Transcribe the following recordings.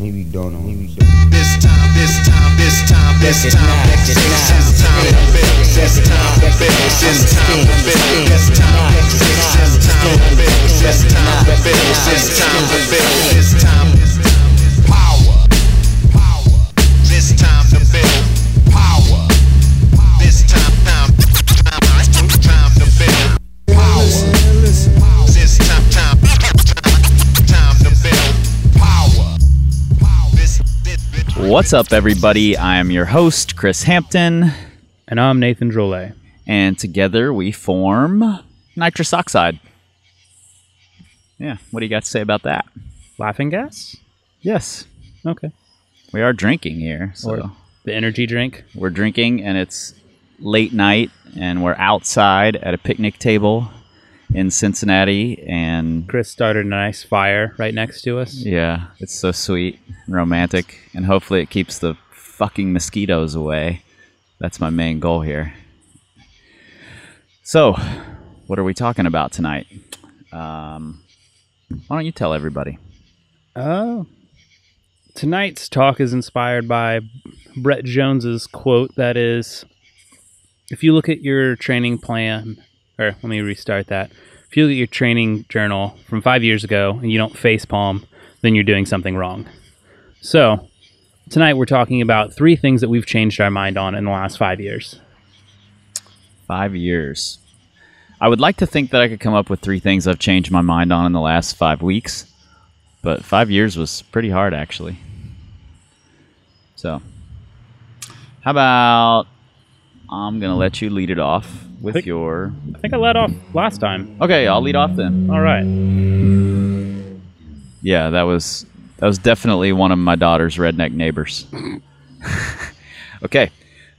Maybe don't know. Maybe don't. This time, this time, this time, this This time, not, this this time, not, this time to build, this time to build, this time to build, this time, this time to build, this time to build, this time to build, this time. Power, What's up, everybody? I am your host, Chris Hampton, And I'm Nathan Drolet. and together we form nitrous oxide. Yeah, what do you got to say about that? Laughing gas? Yes, Okay. we are drinking here. So Or the energy drink? we're drinking, and it's late night, and we're outside at a picnic table in Cincinnati, and Chris started a nice fire right next to us. yeah, it's so sweet, and romantic, and hopefully it keeps the fucking mosquitoes away. That's my main goal here. So, what are we talking about tonight? Um, why don't you tell everybody? Oh. Tonight's talk is inspired by Brett Jones's quote that is if you look at your training plan or let me restart that. If you look at your training journal from 5 years ago and you don't face palm, then you're doing something wrong. So, tonight we're talking about three things that we've changed our mind on in the last 5 years. Five years. I would like to think that I could come up with three things I've changed my mind on in the last five weeks, but five years was pretty hard, actually. So, how about I'm going to let you lead it off with Think- your. I think I let off last time. Okay, I'll lead off then. All right. Yeah, that was that was definitely one of my daughter's redneck neighbors. okay,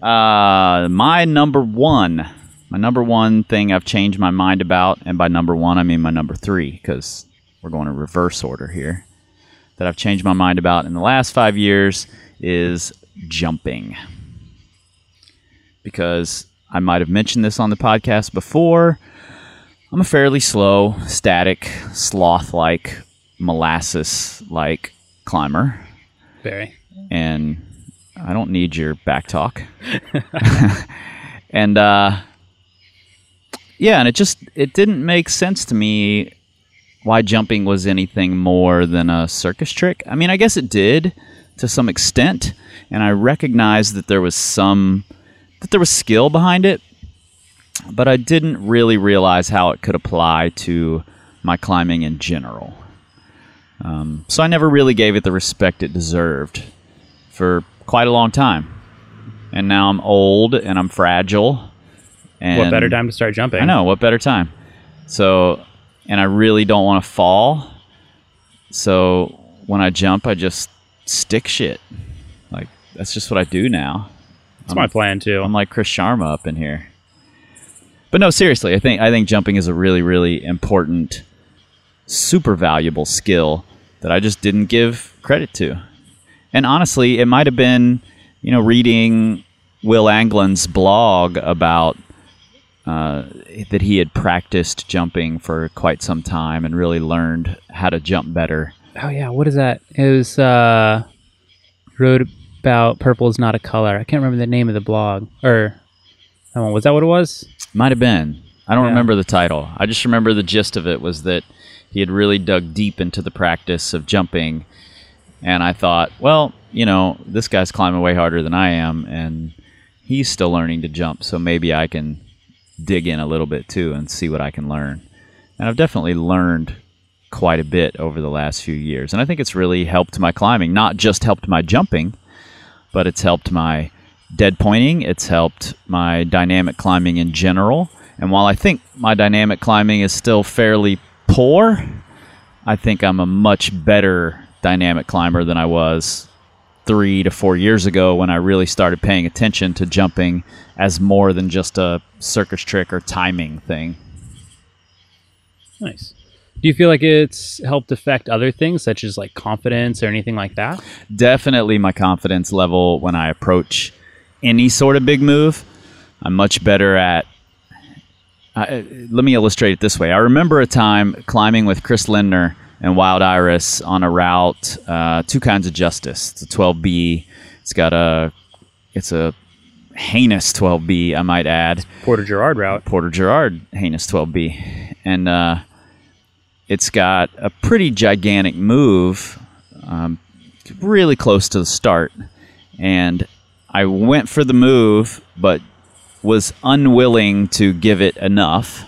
uh, my number one, my number one thing I've changed my mind about, and by number one I mean my number three because we're going in reverse order here. That I've changed my mind about in the last five years is jumping, because I might have mentioned this on the podcast before. I'm a fairly slow, static, sloth like, molasses like climber, Very. and I don't need your back talk. and uh, yeah, and it just it didn't make sense to me why jumping was anything more than a circus trick. I mean, I guess it did to some extent, and I recognized that there was some that there was skill behind it, but I didn't really realize how it could apply to my climbing in general. Um, so I never really gave it the respect it deserved for quite a long time. And now I'm old and I'm fragile. And what better time to start jumping? I know. What better time? So, and I really don't want to fall. So when I jump, I just stick shit. Like that's just what I do now. That's my plan too. I'm like Chris Sharma up in here. But no, seriously, I think I think jumping is a really, really important, super valuable skill that I just didn't give credit to. And honestly, it might have been, you know, reading Will Anglin's blog about uh, that he had practiced jumping for quite some time and really learned how to jump better. Oh yeah, what is that? It was uh wrote about purple is not a color. I can't remember the name of the blog. Or one. Was that what it was? Might have been. I don't Yeah. remember the title. I just remember the gist of it was that he had really dug deep into the practice of jumping. And I thought, well, you know, this guy's climbing way harder than I am, and he's still learning to jump, so maybe I can dig in a little bit too and see what I can learn. And I've definitely learned quite a bit over the last few years. And I think it's really helped my climbing, not just helped my jumping, but it's helped my dead pointing. It's helped my dynamic climbing in general. And while I think my dynamic climbing is still fairly poor, I think I'm a much better dynamic climber than I was three to four years ago when I really started paying attention to jumping as more than just a circus trick or timing thing. Nice. Do you feel like it's helped affect other things such as like confidence or anything like that? definitely my confidence level when I approach any sort of big move. I'm much better at. Uh, let me illustrate it this way. I remember a time climbing with Chris Lindner and Wild Iris on a route. Uh, two kinds of justice. It's a 12B. It's got a it's a heinous 12B. I might add. Porter Jarrard route. Porter Jarrard heinous 12B, and uh, it's got a pretty gigantic move, um, really close to the start, and I went for the move, but was unwilling to give it enough,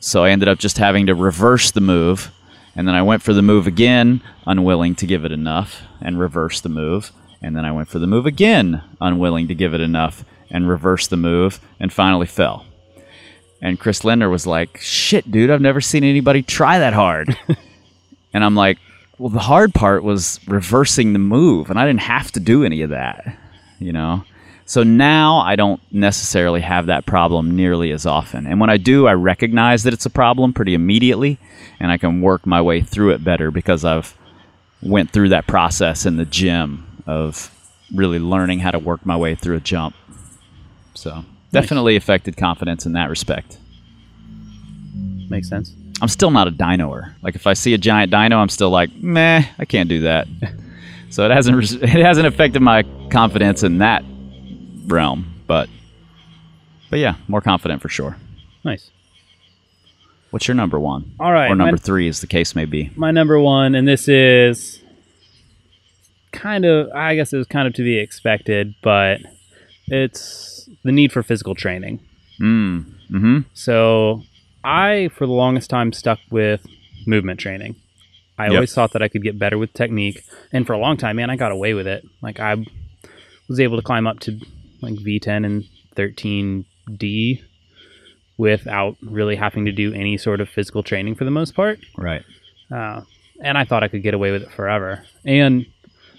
so I ended up just having to reverse the move, and then I went for the move again, unwilling to give it enough, and reverse the move. And then I went for the move again, unwilling to give it enough, and reverse the move, and finally fell. And Chris Linder was like, shit, dude, I've never seen anybody try that hard. and I'm like, well, the hard part was reversing the move, and I didn't have to do any of that, you know? So now I don't necessarily have that problem nearly as often. And when I do, I recognize that it's a problem pretty immediately, and I can work my way through it better because I've went through that process in the gym of really learning how to work my way through a jump. So definitely affected confidence in that respect. Makes sense. I'm still not a dynoer. Like if I see a giant dyno, I'm still like, meh, I can't do that. so it hasn't it hasn't affected my confidence in that realm, but but yeah, more confident for sure. Nice. What's your number one? All right, or number my- three, as the case may be. My number one, and this is kind of, I guess it was kind of to be expected, but it's the need for physical training. Mm. Mm-hmm. So I, for the longest time, stuck with movement training. I Yep. always thought that I could get better with technique, and for a long time, man, I got away with it. Like I was able to climb up to like V10 and 13D without really having to do any sort of physical training for the most part. Right. Uh, and I thought I could get away with it forever. And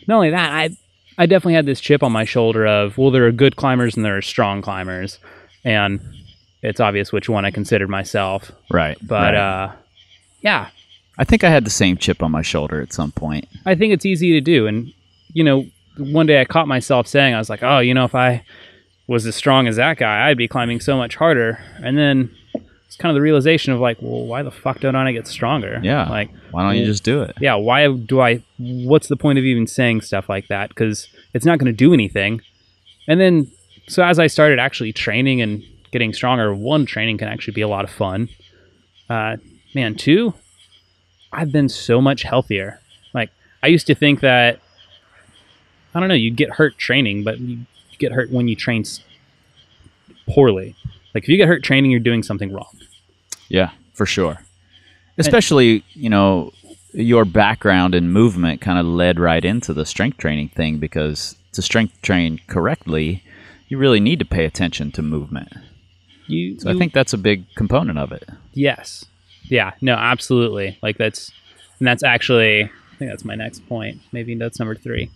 not only that, I I definitely had this chip on my shoulder of well, there are good climbers and there are strong climbers, and it's obvious which one I considered myself. Right. But right. uh, yeah, I think I had the same chip on my shoulder at some point. I think it's easy to do. And you know, one day I caught myself saying, I was like, oh, you know, if I was as strong as that guy, I'd be climbing so much harder. And then it's kind of the realization of like, well, why the fuck don't I get stronger? Yeah. like Why don't you just do it? yeah, why do I? What's the point of even saying stuff like that? Because it's not going to do anything. And then, so as I started actually training and getting stronger, one, training can actually be a lot of fun. Uh, man, two, I've been so much healthier. Like, I used to think that, I don't know, you get hurt training, but you get hurt when you train poorly. Like, if you get hurt training, you're doing something wrong. Yeah, for sure. Especially, you know, your background in movement kind of led right into the strength training thing because to strength train correctly, you really need to pay attention to movement. You, So I think that's a big component of it. Yes. Yeah. No. Absolutely. Like that's, and that's actually, I think that's my next point. Maybe that's number three,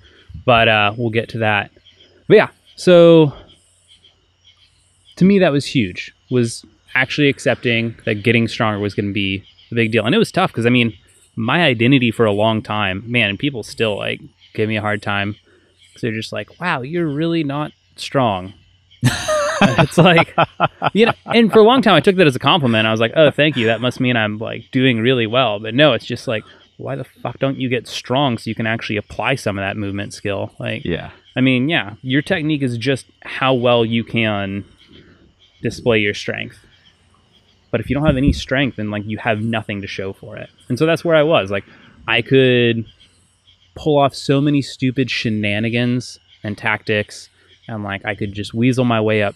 but uh, we'll get to that. But yeah. So to me, that was huge. Was actually accepting that getting stronger was going to be a big deal, and it was tough because I mean, my identity for a long time, man, and people still like give me a hard time. 'cause they're just like, "Wow, you're really not strong." it's like you know, and for a long time I took that as a compliment. I was like, "Oh, thank you. That must mean I'm like doing really well." But no, it's just like, why the fuck don't you get strong so you can actually apply some of that movement skill? Like, Yeah. I mean, yeah, your technique is just how well you can display your strength. But if you don't have any strength, then like you have nothing to show for it. And so that's where I was. Like, I could pull off so many stupid shenanigans and tactics, and like I could just weasel my way up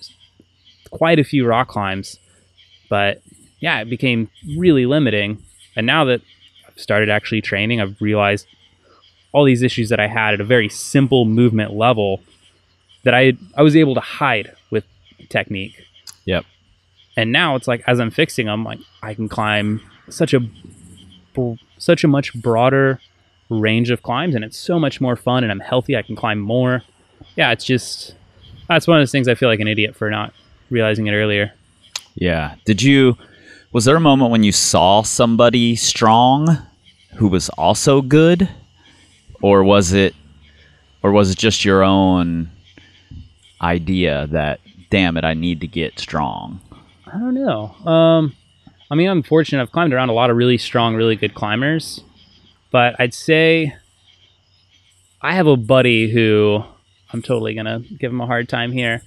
quite a few rock climbs. But yeah, it became really limiting. And now that I've started actually training, I've realized all these issues that I had at a very simple movement level that I I was able to hide with technique. Yep. And now it's like as I'm fixing them, like I can climb such a such a much broader range of climbs, and it's so much more fun. And I'm healthy. I can climb more. Yeah, it's just that's one of those things I feel like an idiot for not realizing it earlier. Yeah. Did you was there a moment when you saw somebody strong who was also good? Or was it or was it just your own idea that damn it, I need to get strong? I don't know. Um, I mean, I'm fortunate. I've climbed around a lot of really strong, really good climbers, but I'd say I have a buddy who I'm totally gonna give him a hard time here.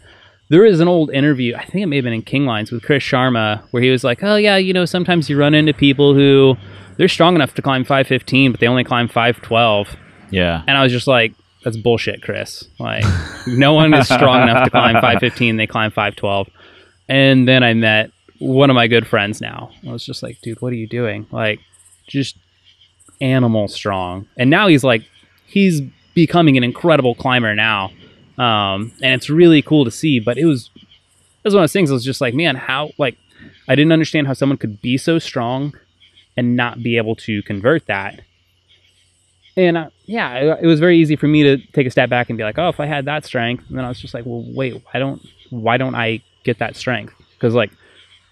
There is an old interview, I think it may have been in King Lines with Chris Sharma, where he was like, "Oh yeah, you know, sometimes you run into people who they're strong enough to climb 515, but they only climb 512." Yeah. And I was just like, "That's bullshit, Chris. Like, no one is strong enough to climb 515; they climb 512." And then I met one of my good friends. Now I was just like, "Dude, what are you doing? Like, just animal strong." And now he's like, he's becoming an incredible climber now um, and it's really cool to see. But it was it was one of those things. I was just like, man, how like I didn't understand how someone could be so strong and not be able to convert that. And uh, yeah, it, it was very easy for me to take a step back and be like, oh, if I had that strength, and then I was just like, well, wait, why don't why don't I get that strength? Because like,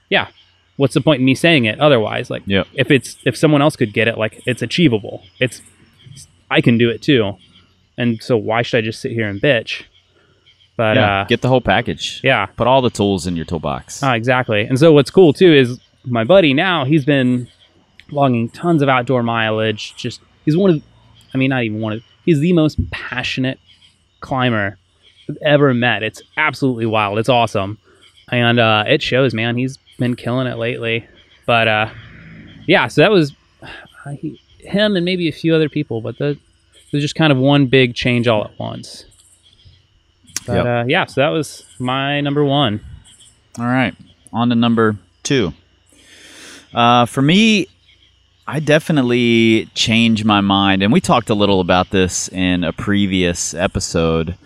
yeah, what's the point in me saying it otherwise? Like, Yep. if it's if someone else could get it, like it's achievable. It's I can do it too. And so why should I just sit here and bitch? But yeah. uh, Get the whole package. yeah, Put all the tools in your toolbox. Ah, exactly. And so what's cool too is my buddy now he's been logging tons of outdoor mileage. Just he's one of, I mean, not even one of. He's the most passionate climber I've ever met. It's absolutely wild. It's awesome, and uh, it shows, man. He's been killing it lately. But uh, yeah, so that was uh, he, him and maybe a few other people, but the, it was just kind of one big change all at once. But Yep. uh, yeah, so that was my number one. All right, on to number two. Uh, for me, I definitely changed my mind, and we talked a little about this in a previous episode.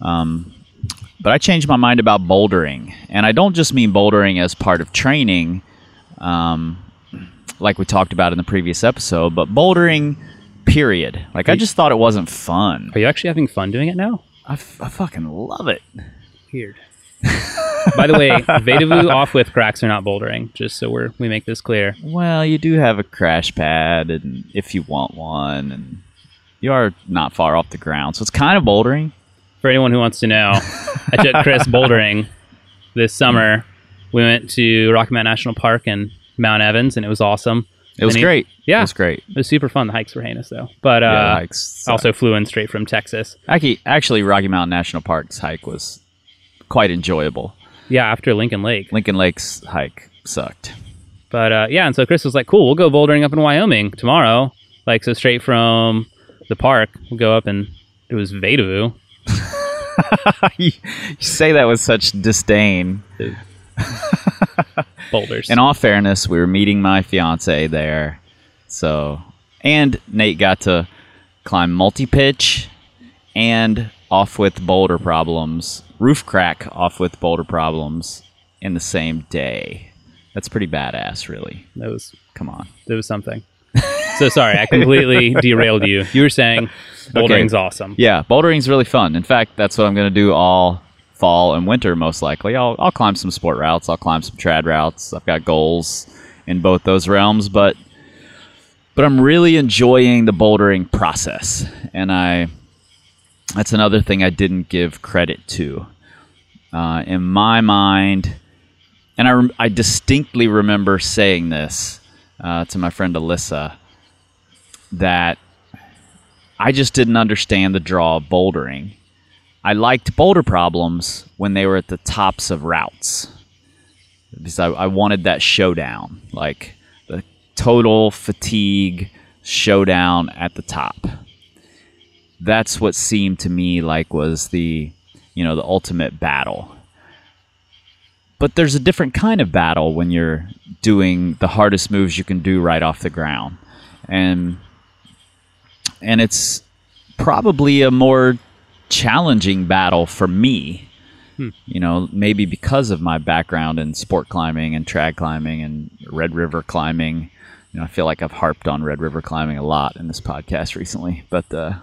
Um, but I changed my mind about bouldering, and I don't just mean bouldering as part of training, um, like we talked about in the previous episode, but bouldering, period. Like I just thought it wasn't fun. Are you actually having fun doing it now? I, f- I fucking love it. Weird. By the way, Vedauwoo off with cracks are not bouldering. Just so we're we make this clear. Well, you do have a crash pad, and if you want one, and you are not far off the ground, so it's kind of bouldering. For anyone who wants to know, I took Chris bouldering this summer. We went to Rocky Mountain National Park and Mount Evans, and it was awesome. It was he- great. Yeah. it was great. It was super fun. The hikes were heinous though, but uh, yeah, hikes also flew in straight from Texas. actually, actually, Rocky Mountain National Park's hike was quite enjoyable. Yeah, after Lincoln Lake. Lincoln Lake's hike sucked. But uh, yeah, and so Chris was like, "Cool, we'll go bouldering up in Wyoming tomorrow." Like so, straight from the park, we'll go up and it was Vedauwoo. you, you say that with such disdain. boulders. In all fairness, we were meeting my fiance there, so and Nate got to climb multi pitch and off with boulder problems, roof crack off with boulder problems in the same day. That's pretty badass, really. that was Come on. that was something. so sorry, I completely derailed you. You were saying bouldering's awesome. Yeah, bouldering's really fun. In fact, that's what I'm going to do all fall and winter most likely. I'll I'll climb some sport routes, I'll climb some trad routes. I've got goals in both those realms, but but I'm really enjoying the bouldering process. And I that's another thing I didn't give credit to. Uh, in my mind, and I, I distinctly remember saying this uh, to my friend Alyssa that I just didn't understand the draw of bouldering. I liked boulder problems when they were at the tops of routes because I, I wanted that showdown, like the total fatigue showdown at the top. That's what seemed to me like was the, you know, the ultimate battle. But there's a different kind of battle when you're doing the hardest moves you can do right off the ground. And and it's probably a more challenging battle for me. You know, maybe because of my background in sport climbing and trad climbing and Red River climbing. You know, I feel like I've harped on Red River climbing a lot in this podcast recently, but uh,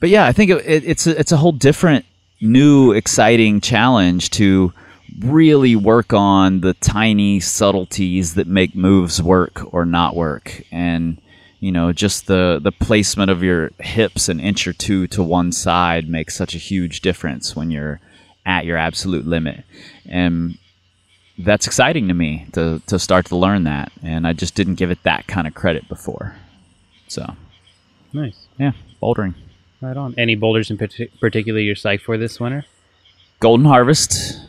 but yeah, I think it, it, it's a, it's a whole different, new, exciting challenge to really work on the tiny subtleties that make moves work or not work, and you know, just the the placement of your hips an inch or two to one side makes such a huge difference when you're at your absolute limit, and that's exciting to me to to start to learn that, and I just didn't give it that kind of credit before. So Nice. yeah, bouldering. Right on. Any boulders in partic- particular you're psyched for this winter? Golden Harvest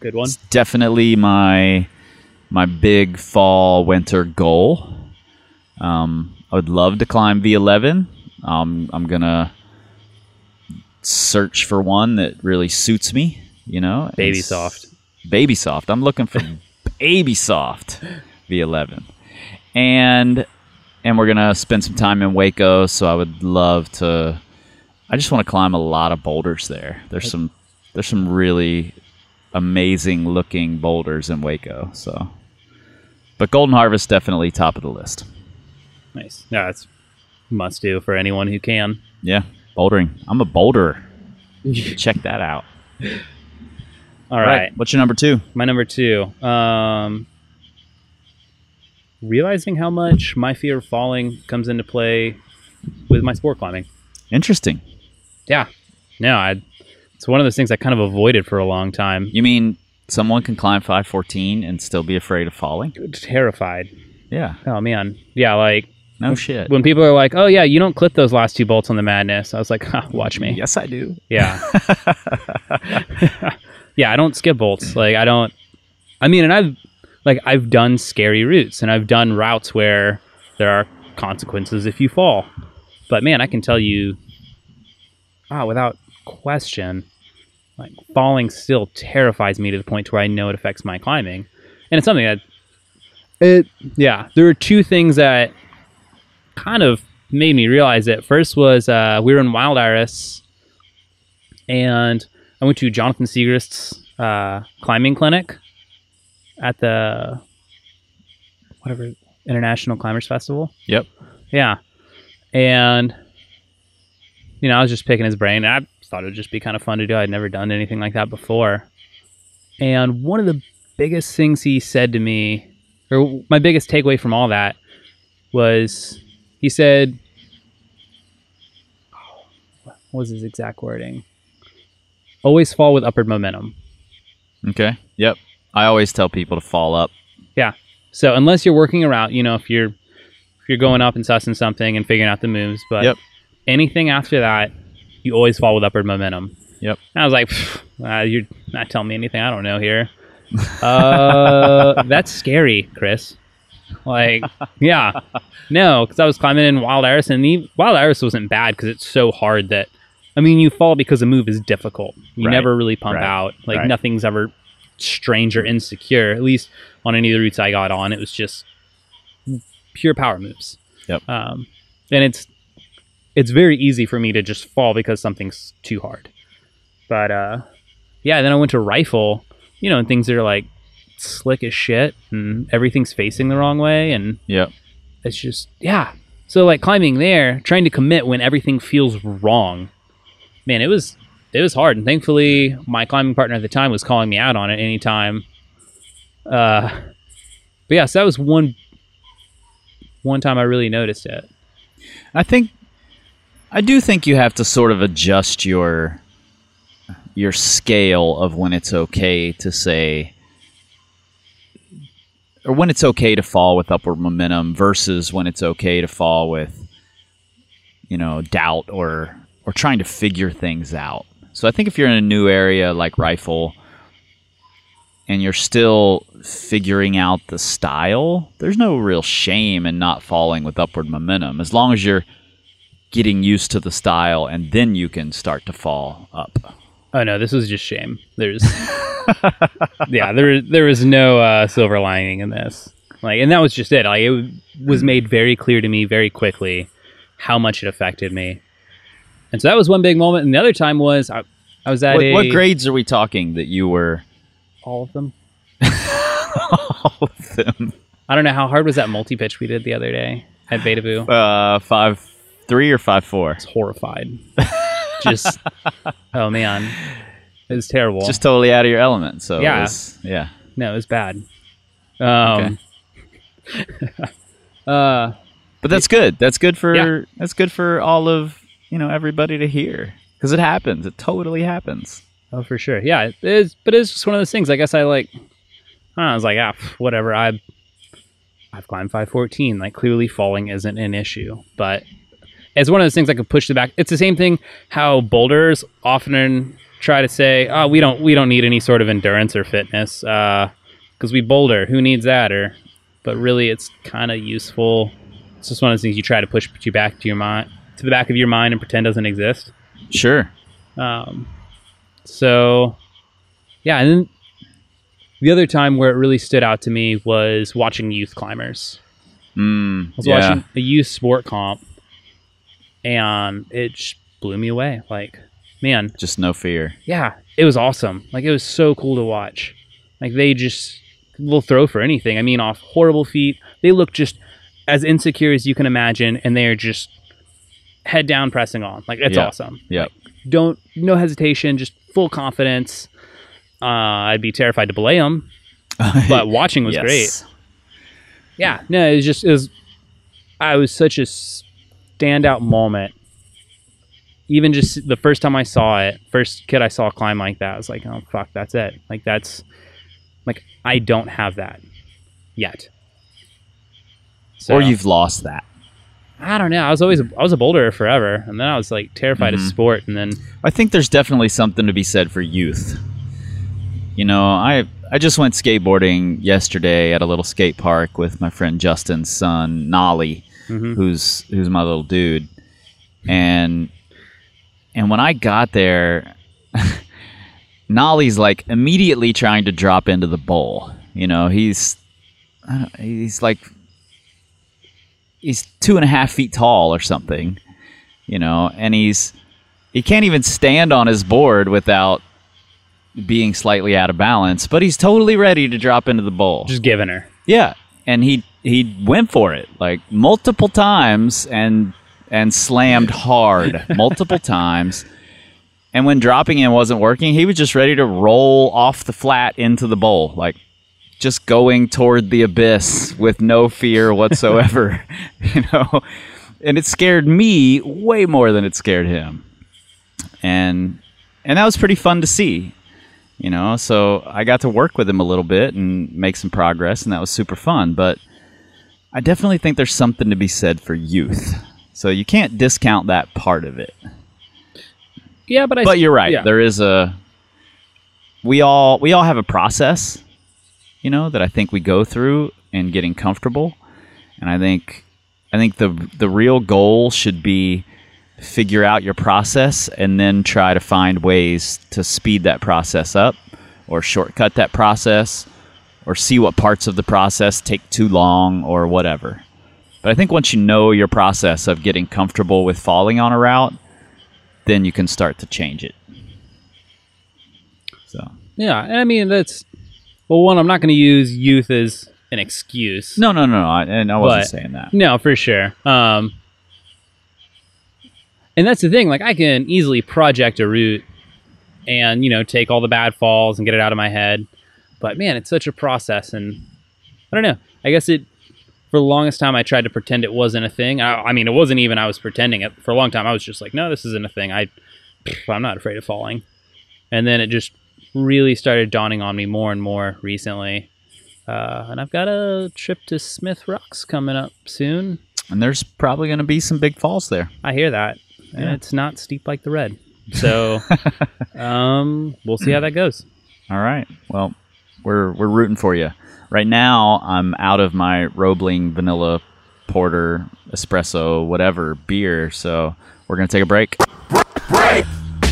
Good one. It's definitely my my big fall winter goal. Um, I would love to climb V11. Um, I'm gonna search for one that really suits me. You know, Baby It's- soft. Baby soft. I'm looking for baby soft V11, and and we're gonna spend some time in Hueco. So I would love to. I just want to climb a lot of boulders there. There's some there's some really amazing looking boulders in Hueco. So, but Golden Harvest definitely top of the list. Nice. Yeah, that's must do for anyone who can. Yeah, bouldering. I'm a boulderer. Check that out. All right. What's your number two? My number two. Um, realizing how much my fear of falling comes into play with my sport climbing. Interesting. Yeah. No, I. It's one of those things I kind of avoided for a long time. You mean someone can climb 514 and still be afraid of falling? Terrified. Yeah. Oh man. Yeah, like No shit. when people are like, "Oh yeah, you don't clip those last two bolts on the madness," I was like, huh, "Watch me." Yes, I do. Yeah. yeah, I don't skip bolts. Like I don't I mean, and I've like I've done scary routes and I've done routes where there are consequences if you fall. But man, I can tell you ah, without question, like falling still terrifies me to the point to where I know it affects my climbing. And it's something that it yeah, there are two things that kind of made me realize it. First was uh, we were in Wild Iris and I went to Jonathan Siegrist's uh, climbing clinic at the whatever International Climbers Festival. Yep. Yeah, and you know I was just picking his brain. I thought it would just be kind of fun to do. I'd never done anything like that before, and one of the biggest things he said to me, or my biggest takeaway from all that, was he said, what was his exact wording? Always fall with upward momentum. Okay. Yep. I always tell people to fall up. Yeah. So unless you're working around, you know, if you're if you're going up and sussing something and figuring out the moves, but Yep. anything after that, you always fall with upward momentum. Yep. And I was like, uh, you're not telling me anything I don't know here. uh, that's scary, Chris. Like, yeah, no, because I was climbing in Wild Iris, and the, Wild Iris wasn't bad because it's so hard that, I mean, you fall because the move is difficult. You Right. never really pump Right. out. Like Right. nothing's ever strange or insecure. At least on any of the routes I got on, it was just pure power moves. Yep. Um, and it's it's very easy for me to just fall because something's too hard. But uh, yeah, then I went to rifle, you know, and things are like slick as shit, and everything's facing the wrong way, and yeah it's just yeah. So like climbing there, trying to commit when everything feels wrong, man, it was it was hard. And thankfully, my climbing partner at the time was calling me out on it anytime. Uh, but yeah, so that was one one time I really noticed it. I think I do think you have to sort of adjust your your scale of when it's okay to say or when it's okay to fall with upward momentum versus when it's okay to fall with you know doubt or or trying to figure things out. So I think if you're in a new area like rifle and you're still figuring out the style, there's no real shame in not falling with upward momentum as long as you're getting used to the style and then you can start to fall up. Oh no, this was just shame. There's yeah, there there was no uh, silver lining in this. Like, and that was just it. Like, it was made very clear to me very quickly how much it affected me. And so that was one big moment. And the other time was I, I was at What, a what grades are we talking that you were all of them. all of them? I don't know how hard was that multi pitch we did the other day at Vedauwoo. Uh, five three or five four? was horrified. Just oh man, it was terrible. Just totally out of your element. So Yeah. was- yeah. no, it was bad. Um, uh, But that's good. That's good for Yeah. that's good for all of you know everybody to hear because it happens. It totally happens. oh for sure, yeah. It is, but it's just one of those things. I guess I like. I, know, I was like, ah, whatever. I I've climbed 514. Like clearly falling isn't an issue, but it's one of those things I could push the back. It's the same thing how boulders often try to say, "Oh, we don't we don't need any sort of endurance or fitness because we boulder. Who needs that?" Or, but really, it's kind of useful. It's just one of those things you try to push you back to your mind, to the back of your mind, and pretend doesn't exist. Sure. Um, so, yeah, and then the other time where it really stood out to me was watching youth climbers. Mm, I was yeah. watching a youth sport comp, and it just blew me away. Like, man, Just no fear. yeah, it was awesome. Like, it was so cool to watch. Like, they just will throw for anything. I mean, off horrible feet. They look just as insecure as you can imagine, and they are just head down pressing on. Like, it's Yeah. awesome. Yep. Don't no hesitation, just full confidence. Uh, I'd be terrified to belay them, but watching was Yes. great. Yeah, no, it was just it was. I was such a standout moment. Even just the first time I saw it, first kid I saw climb like that, I was like, "Oh fuck, that's it!" Like that's, like I don't have that yet. So, Or you've lost that. I don't know. I was always I was a boulderer forever, and then I was like terrified of Mhm. sport, and then I think there's definitely something to be said for youth. You know, I I just went skateboarding yesterday at a little skate park with my friend Justin's son Nolly, Mhm. who's who's my little dude, and and when I got there, Nolly's like immediately trying to drop into the bowl. You know, he's I don't, he's like he's two and a half feet tall or something. You know, and he's he can't even stand on his board without being slightly out of balance, but he's totally ready to drop into the bowl. just giving her. Yeah, and he he went for it like multiple times and and slammed hard multiple times. And when dropping in wasn't working, he was just ready to roll off the flat into the bowl, like just going toward the abyss with no fear whatsoever, you know. And it scared me way more than it scared him. And and that was pretty fun to see you know so i got to work with him a little bit and make some progress and that was super fun but i definitely think there's something to be said for youth so you can't discount that part of it Yeah, but I. but you're right yeah. there is a we all we all have a process you know that i think we go through in getting comfortable and i think i think the the real goal should be figure out your process and then try to find ways to speed that process up or shortcut that process or see what parts of the process take too long or whatever but i think once you know your process of getting comfortable with falling on a route then you can start to change it. So Yeah, I mean that's well. One, I'm not going to use youth as an excuse. no, no, no, no. I, and I wasn't But- saying that. No, for sure. Um, and that's the thing. Like, I can easily project a route, and you know, take all the bad falls and get it out of my head. But man, it's such a process, and I don't know. I guess it. For the longest time, I tried to pretend it wasn't a thing. I, I mean, it wasn't even. I was pretending it for a long time. I was just like, no, this isn't a thing. I, I'm not afraid of falling. And then it just really started dawning on me more and more recently. Uh, and I've got a trip to Smith Rocks coming up soon. And there's probably going to be some big falls there. I hear that. And it's not steep like the red. So um, we'll see how that goes. All right. Well, we're we're rooting for you. Right now, I'm out of my Roebling vanilla porter, espresso, whatever beer. So we're gonna take a break. Break.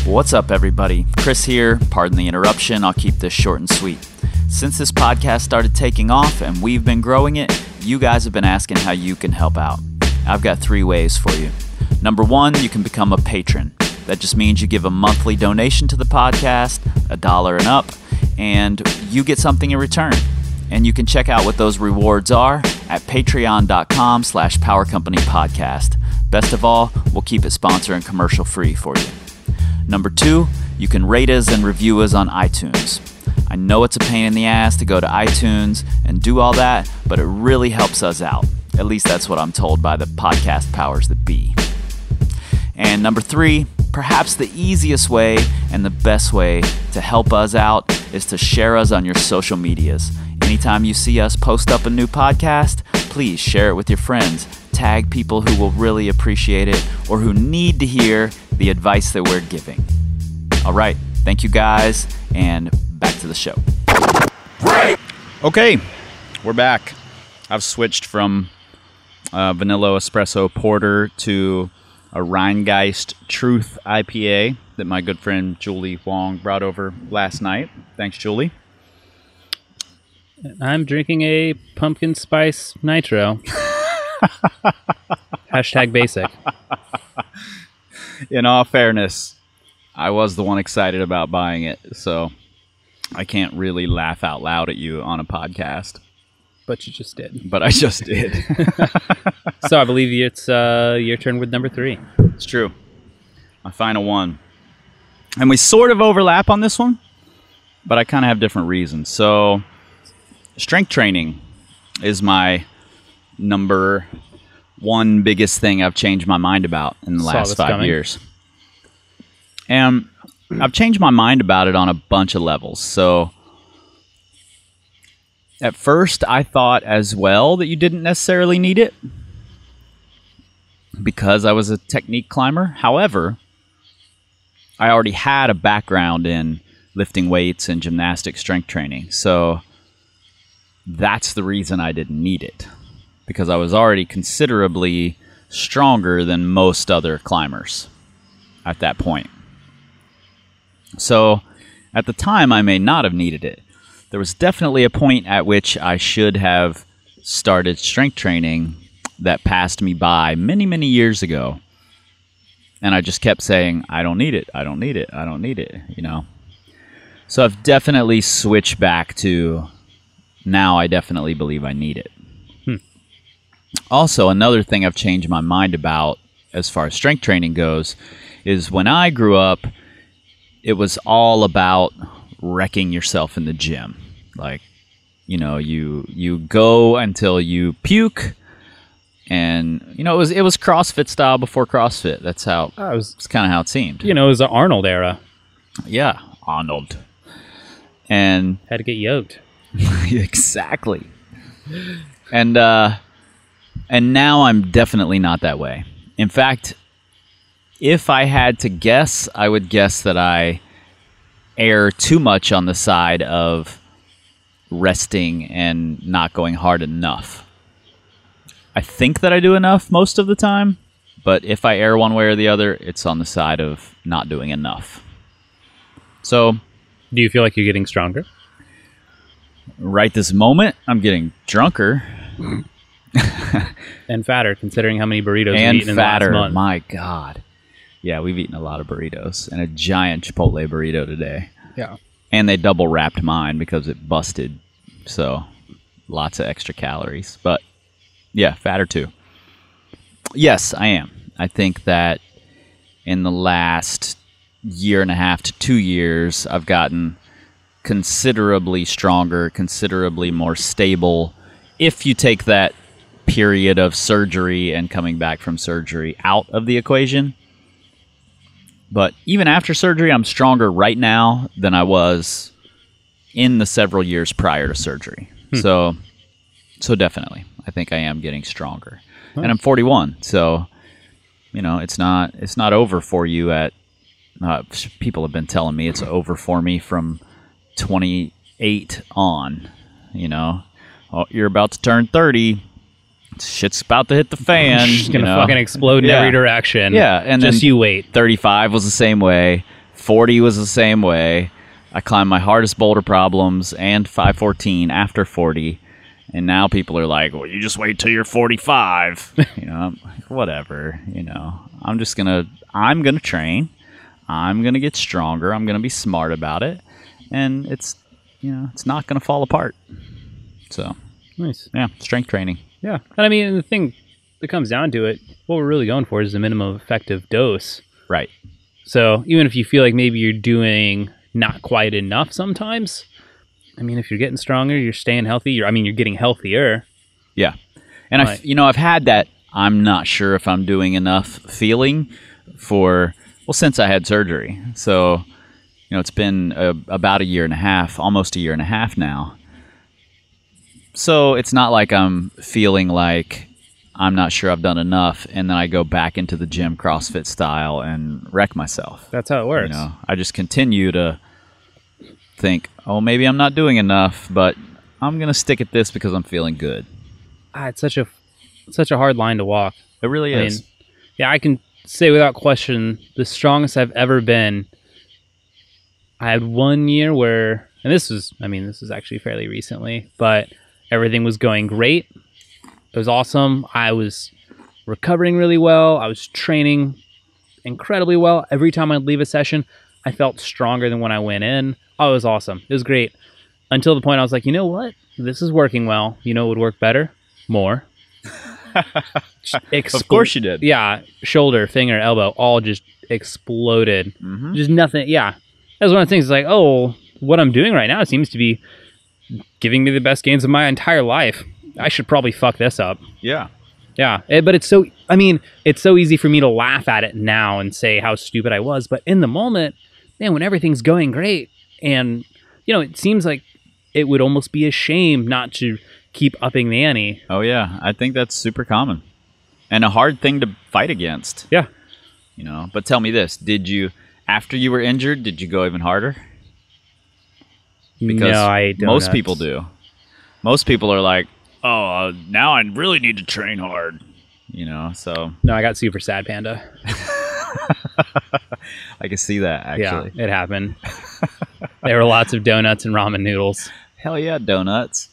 What's up, everybody? Chris here. Pardon the interruption. I'll keep this short and sweet. Since this podcast started taking off and we've been growing it, you guys have been asking how you can help out. I've got three ways for you. Number one, you can become a patron. That just means you give a monthly donation to the podcast, a dollar and up, and you get something in return. And you can check out what those rewards are at patreon.com slash power company podcast. Best of all, we'll keep it sponsor and commercial free for you. Number two, you can rate us and review us on iTunes. I know it's a pain in the ass to go to iTunes and do all that, but it really helps us out. At least that's what I'm told by the podcast powers that be. And number three, perhaps the easiest way and the best way to help us out is to share us on your social medias. Anytime you see us post up a new podcast, please share it with your friends. Tag people who will really appreciate it or who need to hear the advice that we're giving. All right. Thank you guys, and back to the show. Okay, we're back. I've switched from uh, vanilla espresso porter to a Rhinegeist Truth IPA that my good friend Julie Wong brought over last night. Thanks, Julie. I'm drinking a pumpkin spice nitro. Hashtag basic. In all fairness, I was the one excited about buying it, so I can't really laugh out loud at you on a podcast, But you just did. but I just did. So I believe it's uh, your turn with number three. It's true. My final one. And we sort of overlap on this one, but I kind of have different reasons. So, strength training is my number one biggest thing I've changed my mind about in the Saw last five coming. years. And I've changed my mind about it on a bunch of levels. So, at first, I thought as well that you didn't necessarily need it because I was a technique climber. However, I already had a background in lifting weights and gymnastic strength training. So that's the reason I didn't need it because I was already considerably stronger than most other climbers at that point. So at the time, I may not have needed it. There was definitely a point at which I should have started strength training that passed me by many, many years ago. And I just kept saying, I don't need it. I don't need it. I don't need it, you know? So I've definitely switched back to now I definitely believe I need it. Hmm. Also, another thing I've changed my mind about as far as strength training goes is when I grew up, it was all about wrecking yourself in the gym. Like, you know, you you go until you puke and you know it was it was CrossFit style before CrossFit. That's how I was, it's kind of how it seemed. you know, it was the Arnold era. Yeah, Arnold. And Had to get yoked. exactly. And uh and now I'm definitely not that way. In fact, if I had to guess, I would guess that I err too much on the side of resting and not going hard enough. I think that I do enough most of the time, but if I err one way or the other, it's on the side of not doing enough. So, Do you feel like you're getting stronger? right this moment, I'm getting drunker And fatter, considering how many burritos and you've eaten in the fatter. last month. My God. Yeah, we've eaten a lot of burritos and a giant Chipotle burrito today. Yeah. And they double wrapped mine because it busted. So lots of extra calories. But yeah, fatter too. Yes, I am. I think that in the last year and a half to two years, I've gotten considerably stronger, considerably more stable. If you take that period of surgery and coming back from surgery out of the equation. But even after surgery, I'm stronger right now than I was in the several years prior to surgery. So, so definitely, I think I am getting stronger, and I'm 41. So, you know, it's not it's not over for you at. Uh, people have been telling me it's over for me from 28 on. You know, oh, you're about to turn 30. Shit's about to hit the fan. It's gonna you know? fucking explode in Yeah. every direction. Yeah, and just then- you wait. 35 was the same way 40 was the same way i climbed my hardest boulder problems and 514 after 40 and now people are like well you just wait till you're 45 you know I'm like, whatever you know i'm just gonna i'm gonna train i'm gonna get stronger i'm gonna be smart about it and it's you know it's not gonna fall apart so Nice. yeah strength training Yeah. And I mean, the thing that comes down to it, what we're really going for is the minimum effective dose. right So even if you feel like maybe you're doing not quite enough sometimes, I mean, if you're getting stronger, you're staying healthy. You're, I mean, you're getting healthier. Yeah, and I, you know, I've had that. I'm not sure if I'm doing enough feeling for well since I had surgery. So, you know, it's been a, about a year and a half, almost a year and a half now. So it's not like I'm feeling like I'm not sure I've done enough, and then I go back into the gym CrossFit style and wreck myself. That's how it works. You know, I just continue to think, oh, maybe I'm not doing enough, but I'm gonna stick at this because I'm feeling good. Ah, it's such a such a hard line to walk. It really I is. mean, yeah, I can say without question the strongest I've ever been. I had one year where, and this was, I mean, this was actually fairly recently, but everything was going great. It was awesome. I was recovering really well. I was training incredibly well. Every time I'd leave a session, I felt stronger than when I went in. Oh, it was awesome. It was great. Until the point I was like, you know what? This is working well. You know it would work better? More. of course you did. Yeah, shoulder, finger, elbow, all just exploded. hmm Just nothing. Yeah, that's one of the things. It's like, oh, what I'm doing right now seems to be giving me the best gains of my entire life. I should probably fuck this up. Yeah. Yeah, eh, but it's so. I mean, it's so easy for me to laugh at it now and say how stupid I was. But in the moment, man, when everything's going great, and you know, it seems like it would almost be a shame not to keep upping the ante. Oh yeah, I think that's super common, and a hard thing to fight against. Yeah. You know, but tell me this: Did you, after you were injured, did you go even harder? Because no, I don't. most people do. Most people are like, "Oh, uh, now I really need to train hard." You know, so No, I got super sad, panda. I can see that actually. Yeah, it happened. there were lots of donuts and ramen noodles. Hell yeah, donuts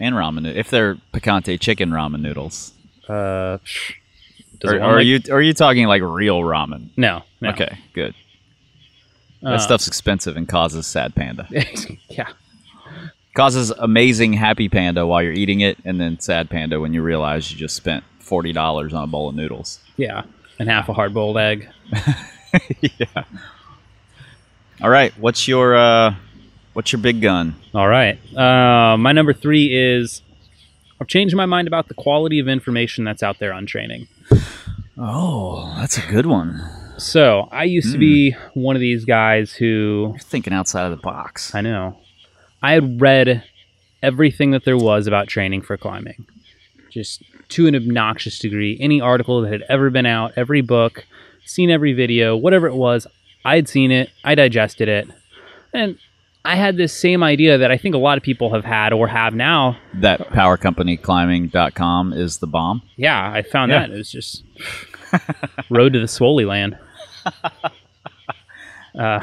and ramen noo- if they're picante chicken ramen noodles. Uh, Or, or want, are you are you talking like real ramen? No. no. Okay, good. Uh, That stuff's expensive and causes sad panda. yeah. causes amazing happy panda while you're eating it, and then sad panda when you realize you just spent forty dollars on a bowl of noodles. Yeah. And half a hard boiled egg. yeah. All right, what's your uh, what's your big gun? All right. Uh, my number three is I've changed my mind about the quality of information that's out there on training. Oh, that's a good one. So I used to be hmm. one of these guys who You're thinking outside of the box. I know I had read everything that there was about training for climbing, just to an obnoxious degree. Any article that had ever been out, every book, seen every video, whatever it was, I'd seen it, I digested it, and I had this same idea that I think a lot of people have had or have now. That powercompanyclimbing.com is the bomb. Yeah, I found Yeah. that it was just road to the Swoley land. Uh,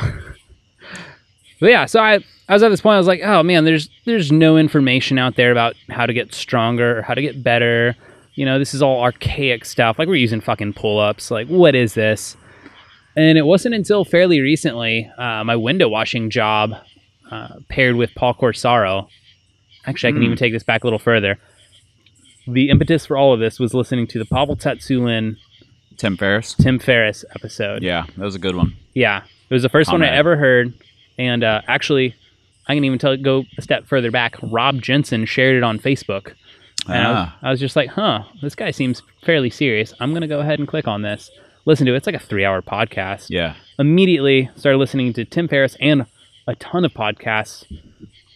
but yeah, so I I was at this point. I was like, oh man, there's there's no information out there about how to get stronger or how to get better. You know, this is all archaic stuff. Like we're using fucking pull ups. Like what is this? And it wasn't until fairly recently, uh, my window washing job uh, paired with Paul Corsaro. Actually, I can Mm. even take this back a little further. The impetus for all of this was listening to the Pavel Tsatsouline Tim Ferriss. Tim Ferriss episode. Yeah, that was a good one. Yeah, it was the first one I ever heard, and uh, actually, I can even tell go a step further back. Rob Jensen shared it on Facebook, and I, was, Ah, I was just like, "Huh, this guy seems fairly serious. I'm gonna go ahead and click on this, listen to it. It's like a three-hour podcast." yeah. Immediately started listening to Tim Ferriss and a ton of podcasts.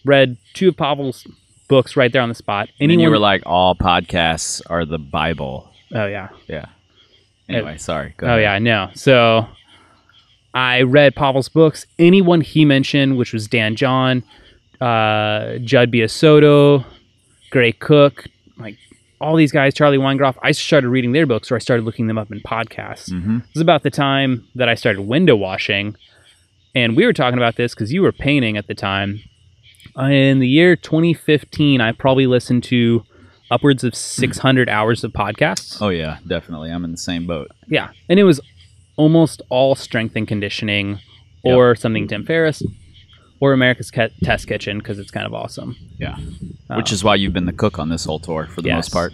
Read two of Pavel's books right there on the spot. And you were like, all podcasts are the Bible. oh yeah. Yeah. Anyway, sorry. Go Oh ahead. yeah, I know. So I read Pavel's books. Anyone he mentioned, which was Dan John, uh, Judd Biasiotto, Gray Cook, like all these guys, Charlie Weingroff. I started reading their books, or I started looking them up in podcasts. Mm-hmm. It was about the time that I started window washing, and we were talking about this because you were painting at the time. In the year 2015, I probably listened to upwards of 600 hours of podcasts. Oh yeah, definitely. I'm in the same boat. Yeah, and it was almost all strength and conditioning, or something Tim Ferriss, or America's Ca- Test Kitchen because it's kind of awesome. Yeah. Uh, Which is why you've been the cook on this whole tour for the Yes. most part.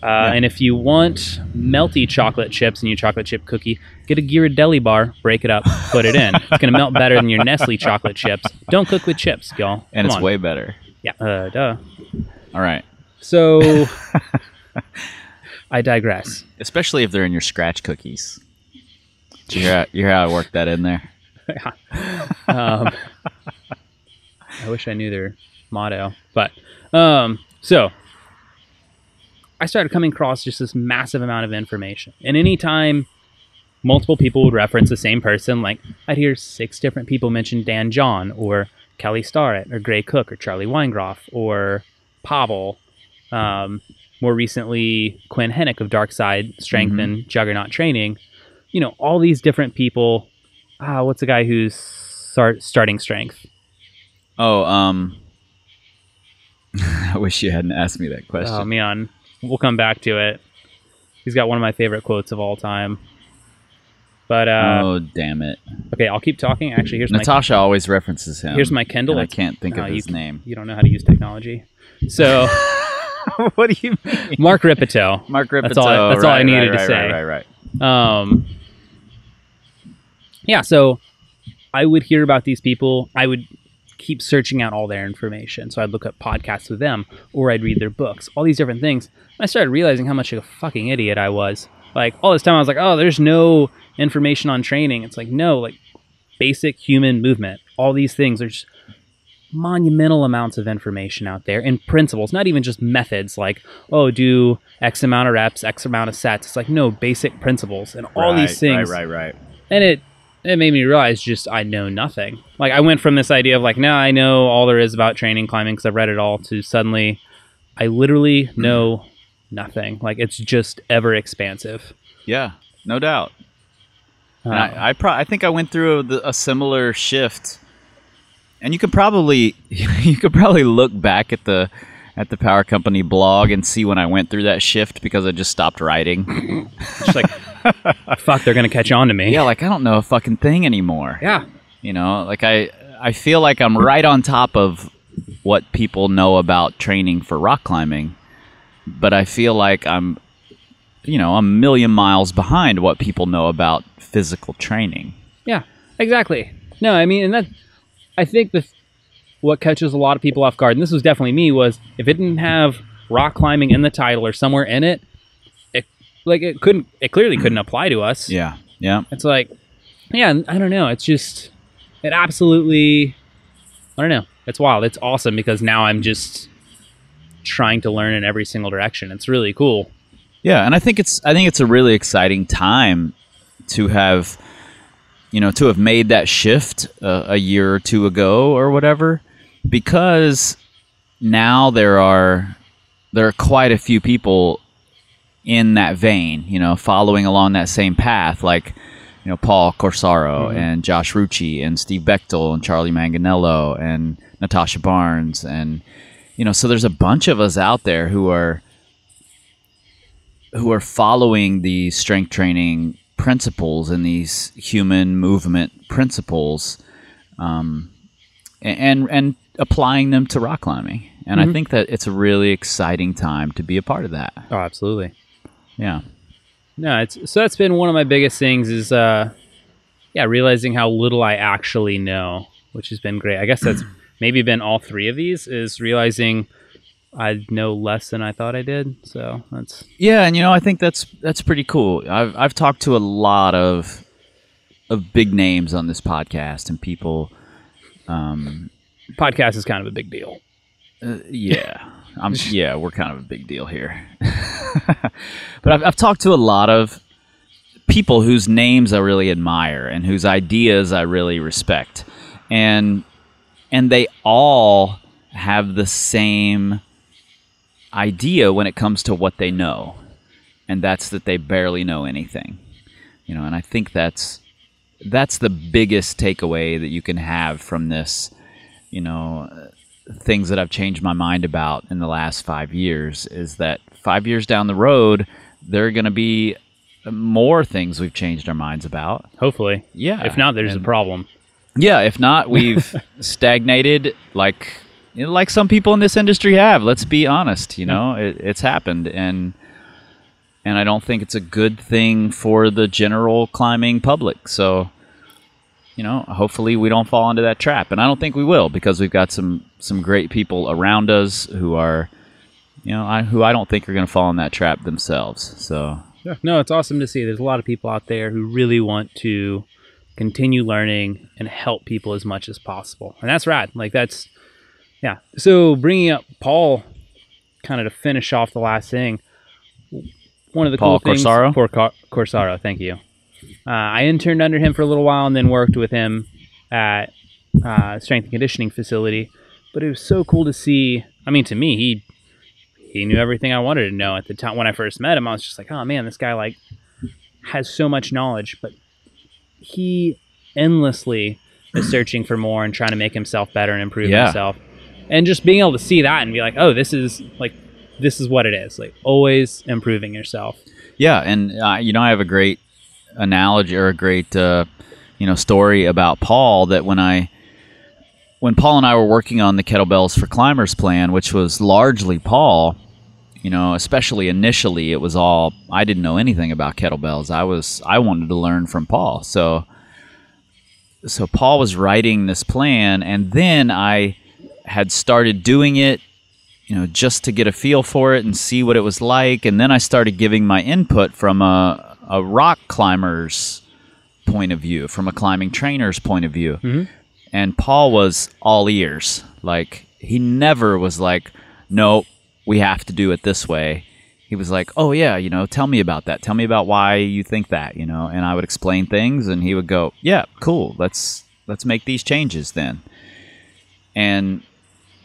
Uh, And if you want melty chocolate chips in your chocolate chip cookie, get a Ghirardelli bar, break it up, put it in. It's gonna melt better than your Nestle chocolate chips. Don't cook with chips, y'all. And Come it's on. way better. yeah, uh, duh. All right. So I digress. Especially if they're in your scratch cookies. You hear how, you hear how I worked that in there? um, I wish I knew their motto, but um, So I started coming across just this massive amount of information. And anytime multiple people would reference the same person, like I'd hear six different people mention Dan John or Kelly Starrett or Gray Cook or Charlie Weingroff or Pavel. Um, more recently, Quinn Henoch of Dark Side Strength Mhm. and Juggernaut Training. You know, all these different people. Ah, what's the guy who's start, starting strength? Oh, um, I wish you hadn't asked me that question. Oh man, we'll come back to it. He's got one of my favorite quotes of all time. But uh, oh, damn it! okay, I'll keep talking. Actually, here's Natasha always references him. here's my Kindle. I can't think of his can- name. You don't know how to use technology. So what do you mean? Mark Rippetoe. Mark Rippetoe. That's all I- that's all I needed right, to right, say. Right, right, right. Um, yeah, so I would hear about these people. I would keep searching out all their information. So I'd look up podcasts with them, or I'd read their books, all these different things. And I started realizing how much of a fucking idiot I was. Like all this time, I was like, "Oh, there's no information on training." It's like, no, like basic human movement. All these things. There's monumental amounts of information out there and principles, not even just methods like, oh, do X amount of reps, X amount of sets. It's like, no, basic principles and all Right, these things. Right, right, right. And it, it made me realize just I know nothing. Like, I went from this idea of like, now I know all there is about training climbing because I've read it all to suddenly I literally know nothing. Like, it's just ever expansive. Yeah, no doubt. Uh, I, I, pro- I think I went through a, a similar shift, and you could probably you could probably look back at the at the Power Company blog and see when I went through that shift because I just stopped writing. just like, fuck, they're going to catch on to me. yeah, like I don't know a fucking thing anymore. Yeah. You know, like I I feel like I'm right on top of what people know about training for rock climbing, but I feel like I'm you know, a million miles behind what people know about physical training. Yeah, exactly. No, I mean, and that I think the what catches a lot of people off guard, and this was definitely me, was if it didn't have rock climbing in the title or somewhere in it, it like it couldn't, it clearly couldn't apply to us. Yeah. Yeah. It's like, yeah, I don't know. It's just, it absolutely, I don't know. It's wild. It's awesome because now I'm just trying to learn in every single direction. It's really cool. Yeah, and I think it's I think it's a really exciting time to have you know to have made that shift uh, a year or two ago or whatever because now there are there are quite a few people in that vein, you know, following along that same path like you know Paul Corsaro and Josh Rucci and Steve Bechtel and Charlie Manganiello and Natasha Barnes and you know so there's a bunch of us out there who are who are following the strength training principles and these human movement principles um, and and applying them to rock climbing and i think that it's a really exciting time to be a part of that Oh, absolutely. yeah No, it's so that's been one of my biggest things is uh yeah, realizing how little I actually know, which has been great. I guess that's maybe been all three of these is realizing I know less than I thought I did. So that's yeah and you know i think that's that's pretty cool i've i've talked to a lot of of big names on this podcast and people um podcast is kind of a big deal. Uh, yeah, I'm. Yeah, we're kind of a big deal here. but I've, I've talked to a lot of people whose names I really admire and whose ideas I really respect, and and they all have the same idea when it comes to what they know, and that's that they barely know anything. You know, and I think that's that's the biggest takeaway that you can have from this. You know, things that I've changed my mind about in the last five years is that five years down the road, there are going to be more things we've changed our minds about. Hopefully. Yeah. If not, there's a problem. Yeah. If not, we've stagnated like you know, like some people in this industry have. Let's be honest. You know, it, it's happened, and and I don't think it's a good thing for the general climbing public. So. You know, hopefully we don't fall into that trap, and I don't think we will because we've got some some great people around us who are, you know, I, who I don't think are going to fall in that trap themselves. So Yeah. No, it's awesome to see. There's a lot of people out there who really want to continue learning and help people as much as possible, and that's rad. Like that's, yeah. So bringing up Paul, kind of to finish off the last thing, one of the Paul cool things. Corsaro? Paul Cor- Corsaro, thank you. Uh, I interned under him for a little while and then worked with him at uh, strength and conditioning facility. But it was so cool to see. I mean, to me, he he knew everything I wanted to know at the time when I first met him. I was just like, oh man, this guy like has so much knowledge, but he endlessly is searching for more and trying to make himself better and improve Yeah. himself. And just being able to see that and be like, oh, this is like this is what it is. Like always improving yourself. Yeah, and uh, you know, I have a great analogy or a great uh, you know story about Paul that when I when Paul and I were working on the kettlebells for climbers plan, which was largely Paul, you know, especially initially, it was all I didn't know anything about kettlebells. I was I wanted to learn from Paul, so so Paul was writing this plan, and then I had started doing it you know, just to get a feel for it and see what it was like. And then I started giving my input from a, a rock climber's point of view, from a climbing trainer's point of view. Mm-hmm. And Paul was all ears. Like, he never was like, no, we have to do it this way. He was like, oh, yeah, you know, tell me about that. Tell me about why you think that, you know. And I would explain things, and he would go, yeah, cool. Let's let's make these changes then. And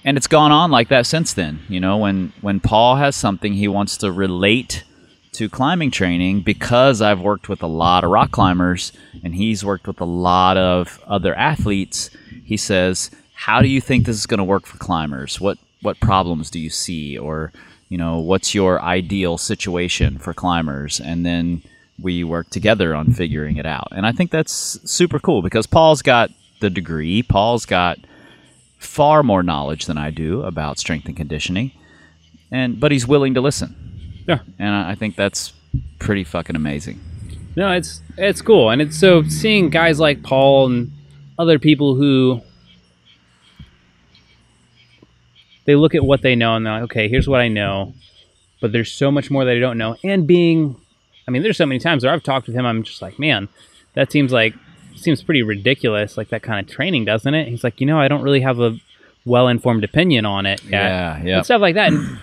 and it's gone on like that since then. You know, when when Paul has something he wants to relate to climbing training, because I've worked with a lot of rock climbers and he's worked with a lot of other athletes, he says, "How do you think this is going to work for climbers? What what problems do you see, or you know, what's your ideal situation for climbers?" And then we work together on figuring it out. And I think that's super cool because Paul's got the degree, Paul's got far more knowledge than I do about strength and conditioning, and but he's willing to listen. Yeah. and I think that's pretty fucking amazing. No, it's it's cool, and it's so seeing guys like Paul and other people who they look at what they know and they're like, okay, here's what I know, but there's so much more that I don't know. And being, I mean, there's so many times where I've talked with him, I'm just like, man, that seems like seems pretty ridiculous, like that kind of training, doesn't it? He's like, you know, I don't really have a well informed opinion on it yet Yeah, yeah. and stuff like that. And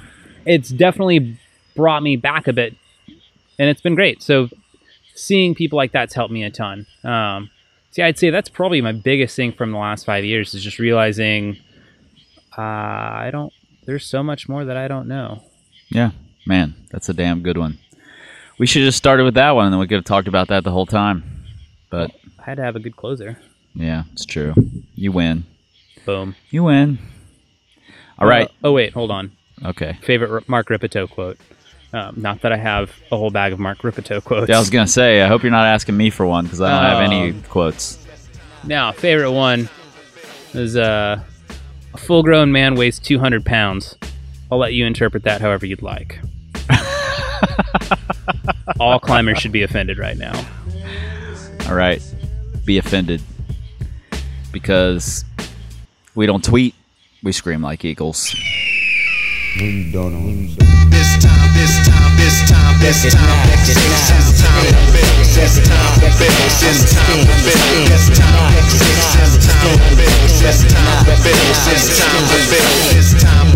it's definitely brought me back a bit, and it's been great. So seeing people like that's helped me a ton. Um, see, I'd say that's probably my biggest thing from the last five years is just realizing uh, I don't. There's so much more that I don't know. Yeah, man, that's a damn good one. We should have just started with that one, and then we could have talked about that the whole time. But I had to have a good closer. yeah, it's true. You win. Boom. You win. All right. Uh, oh wait, hold on. Okay. Favorite Mark Rippetoe quote. Um, not that I have a whole bag of Mark Rippetoe quotes. Yeah, I was gonna say. I hope you're not asking me for one because I don't have any Um, quotes. Now, favorite one is uh, a full grown man weighs 200 pounds. I'll let you interpret that however you'd like. All climbers should be offended right now. All right. Be offended because we don't tweet. We scream like eagles. This time, this time, this time, this time, this time to build. This time to build. This time to build. This time, this time to build. This time to build. This time to build. This time,